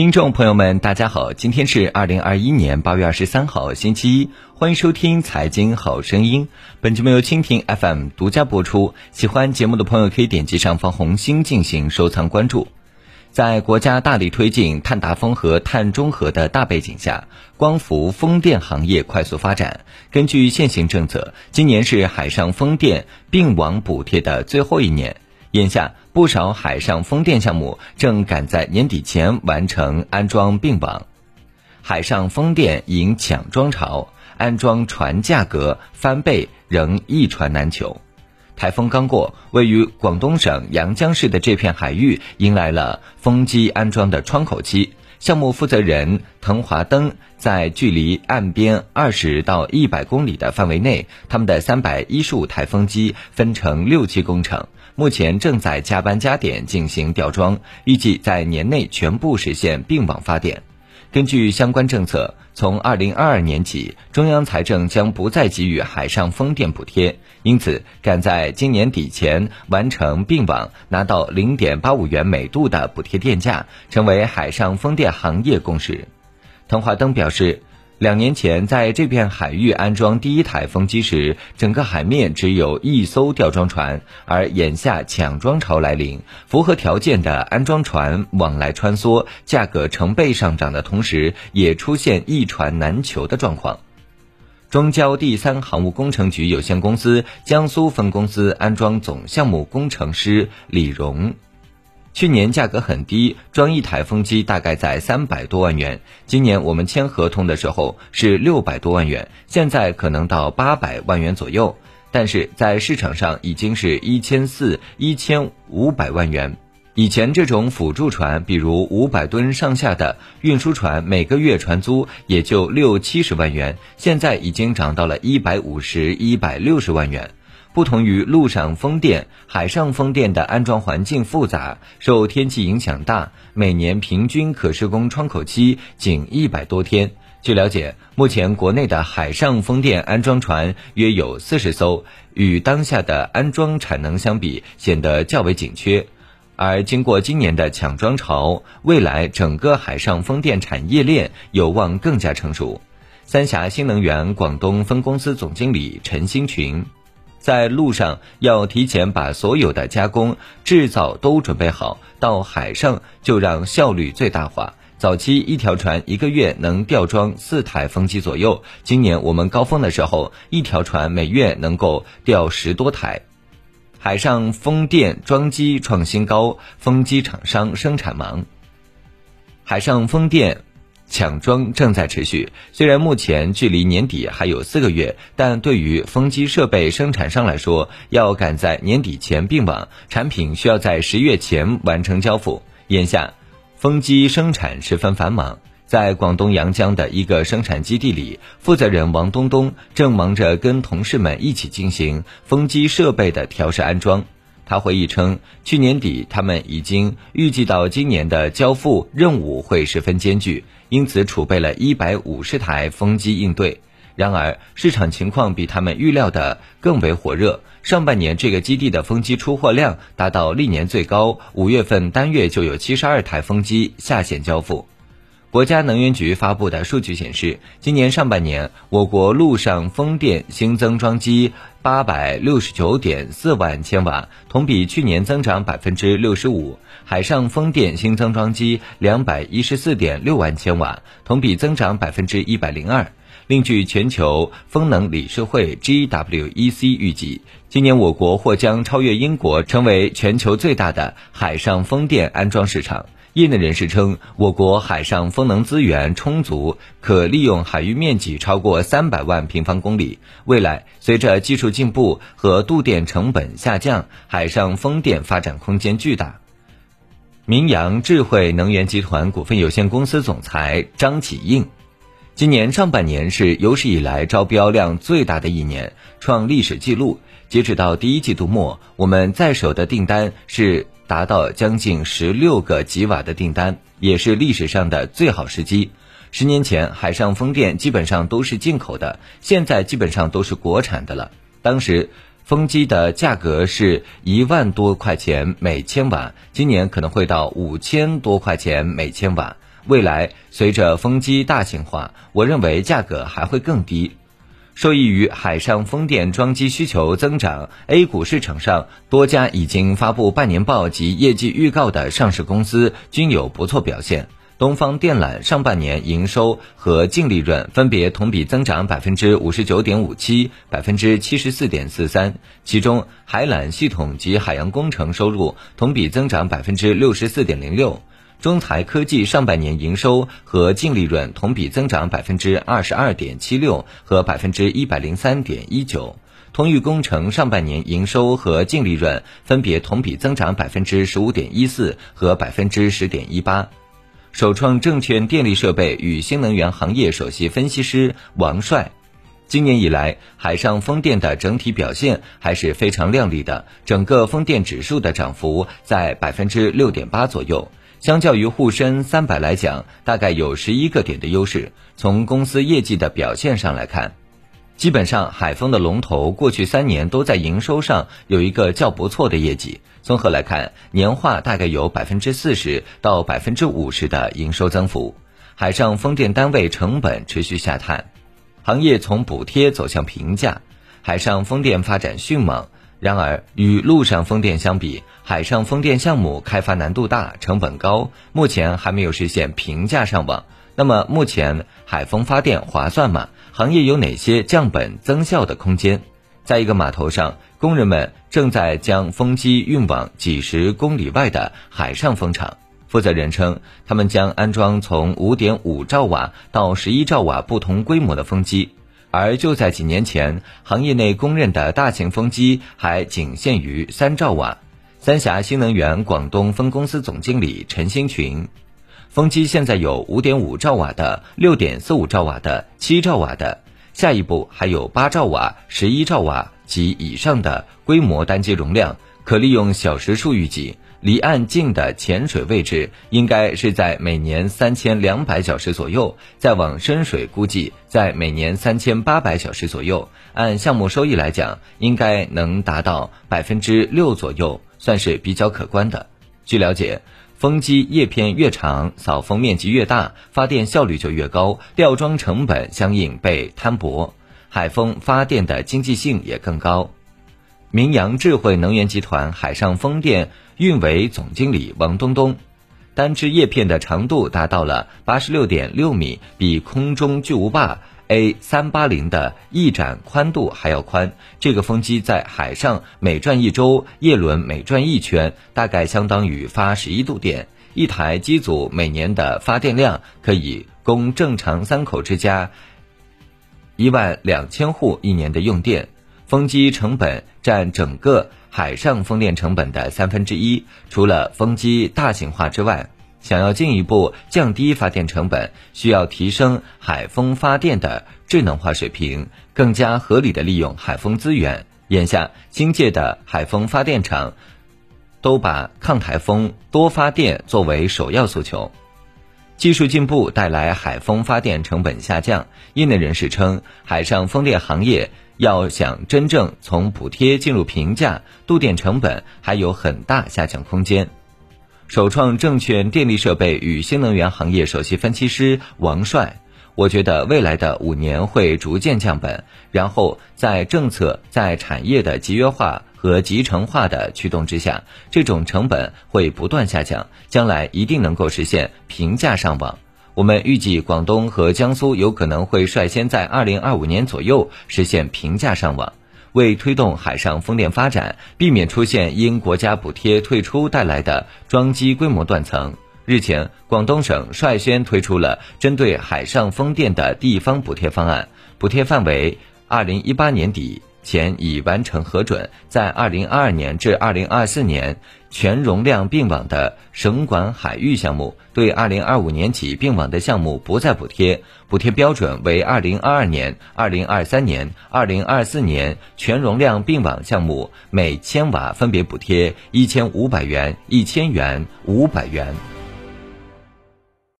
听众朋友们，大家好，今天是二零二一年八月二十三号，星期一，欢迎收听《财经好声音》。本节目由蜻蜓 FM 独家播出。喜欢节目的朋友可以点击上方红心进行收藏关注。在国家大力推进碳达峰和碳中和的大背景下，光伏风电行业快速发展。根据现行政策，今年是海上风电并网补贴的最后一年。眼下，不少海上风电项目正赶在年底前完成安装并网，海上风电迎抢装潮，安装船价格翻倍仍一船难求。台风刚过，位于广东省阳江市的这片海域迎来了风机安装的窗口期。项目负责人滕华登在距离岸边二十到一百公里的范围内，他们的三百一十五台风机分成六期工程。目前正在加班加点进行吊装，预计在年内全部实现并网发电。根据相关政策，从二零二二年起，中央财政将不再给予海上风电补贴，因此赶在今年底前完成并网，拿到零点八五元每度的补贴电价，成为海上风电行业共识。滕华灯表示。两年前，在这片海域安装第一台风机时，整个海面只有一艘吊装船。而眼下抢装潮来临，符合条件的安装船往来穿梭，价格成倍上涨的同时，也出现一船难求的状况。中交第三航务工程局有限公司江苏分公司安装总项目工程师李荣。去年价格很低，装一台风机大概在三百多万元。今年我们签合同的时候是六百多万元，现在可能到八百万元左右。但是在市场上已经是一千四、一千五百万元。以前这种辅助船，比如五百吨上下的运输船，每个月船租也就六七十万元，现在已经涨到了一百五十、一百六十万元。不同于陆上风电，海上风电的安装环境复杂，受天气影响大，每年平均可施工窗口期仅一百多天。据了解，目前国内的海上风电安装船约有四十艘，与当下的安装产能相比，显得较为紧缺。而经过今年的抢装潮，未来整个海上风电产业链有望更加成熟。三峡新能源广东分公司总经理陈新群。在路上要提前把所有的加工制造都准备好，到海上就让效率最大化。早期一条船一个月能吊装四台风机左右，今年我们高峰的时候，一条船每月能够吊十多台。海上风电装机创新高，风机厂商生产忙。海上风电。抢装正在持续，虽然目前距离年底还有四个月，但对于风机设备生产商来说，要赶在年底前并网，产品需要在十月前完成交付。眼下，风机生产十分繁忙，在广东阳江的一个生产基地里，负责人王东东正忙着跟同事们一起进行风机设备的调试安装。他回忆称，去年底他们已经预计到今年的交付任务会十分艰巨。因此，储备了一百五十台风机应对。然而，市场情况比他们预料的更为火热。上半年，这个基地的风机出货量达到历年最高，五月份单月就有七十二台风机下线交付。国家能源局发布的数据显示，今年上半年，我国陆上风电新增装机八百六十九点四万千瓦，同比去年增长百分之六十五；海上风电新增装机两百一十四点六万千瓦，同比增长百分之一百零二。另据全球风能理事会 GWEC 预计，今年我国或将超越英国，成为全球最大的海上风电安装市场。业内人士称，我国海上风能资源充足，可利用海域面积超过三百万平方公里。未来，随着技术进步和度电成本下降，海上风电发展空间巨大。明阳智慧能源集团股份有限公司总裁张启应，今年上半年是有史以来招标量最大的一年，创历史记录。截止到第一季度末，我们在手的订单是。达到将近十六个吉瓦的订单，也是历史上的最好时机。十年前，海上风电基本上都是进口的，现在基本上都是国产的了。当时风机的价格是一万多块钱每千瓦，今年可能会到五千多块钱每千瓦。未来随着风机大型化，我认为价格还会更低。受益于海上风电装机需求增长，A 股市场上多家已经发布半年报及业绩预告的上市公司均有不错表现。东方电缆上半年营收和净利润分别同比增长百分之五十九点五七、百分之七十四点四三，其中海缆系统及海洋工程收入同比增长百分之六十四点零六。中材科技上半年营收和净利润同比增长百分之二十二点七六和百分之一百零三点一九，通裕工程上半年营收和净利润分别同比增长百分之十五点一四和百分之十点一八。首创证券电力设备与新能源行业首席分析师王帅，今年以来海上风电的整体表现还是非常亮丽的，整个风电指数的涨幅在百分之六点八左右。相较于沪深三百来讲，大概有十一个点的优势。从公司业绩的表现上来看，基本上海丰的龙头过去三年都在营收上有一个较不错的业绩。综合来看，年化大概有百分之四十到百分之五十的营收增幅。海上风电单位成本持续下探，行业从补贴走向平价，海上风电发展迅猛。然而，与陆上风电相比，海上风电项目开发难度大、成本高，目前还没有实现平价上网。那么，目前海风发电划算吗？行业有哪些降本增效的空间？在一个码头上，工人们正在将风机运往几十公里外的海上风场。负责人称，他们将安装从5.5兆瓦到11兆瓦不同规模的风机。而就在几年前，行业内公认的大型风机还仅限于三兆瓦。三峡新能源广东分公司总经理陈新群，风机现在有五点五兆瓦的、六点四五兆瓦的、七兆瓦的，下一步还有八兆瓦、十一兆瓦及以上的规模单机容量，可利用小时数预计。离岸近的潜水位置应该是在每年三千两百小时左右，再往深水估计在每年三千八百小时左右。按项目收益来讲，应该能达到百分之六左右，算是比较可观的。据了解，风机叶片越长，扫风面积越大，发电效率就越高，吊装成本相应被摊薄，海风发电的经济性也更高。明阳智慧能源集团海上风电运维总经理王东东，单支叶片的长度达到了八十六点六米，比空中巨无霸 A 三八零的翼展宽度还要宽。这个风机在海上每转一周，叶轮每转一圈，大概相当于发十一度电。一台机组每年的发电量可以供正常三口之家一万两千户一年的用电。风机成本占整个海上风电成本的三分之一。除了风机大型化之外，想要进一步降低发电成本，需要提升海风发电的智能化水平，更加合理的利用海风资源。眼下，新界的海风发电厂都把抗台风、多发电作为首要诉求。技术进步带来海风发电成本下降。业内人士称，海上风电行业。要想真正从补贴进入平价，度电成本还有很大下降空间。首创证券电力设备与新能源行业首席分析师王帅，我觉得未来的五年会逐渐降本，然后在政策在产业的集约化和集成化的驱动之下，这种成本会不断下降，将来一定能够实现平价上网。我们预计，广东和江苏有可能会率先在二零二五年左右实现平价上网。为推动海上风电发展，避免出现因国家补贴退出带来的装机规模断层，日前，广东省率先推出了针对海上风电的地方补贴方案，补贴范围二零一八年底。前已完成核准，在二零二二年至二零二四年全容量并网的省管海域项目，对二零二五年起并网的项目不再补贴，补贴标准为二零二二年、二零二三年、二零二四年全容量并网项目每千瓦分别补贴一千五百元、一千元、五百元。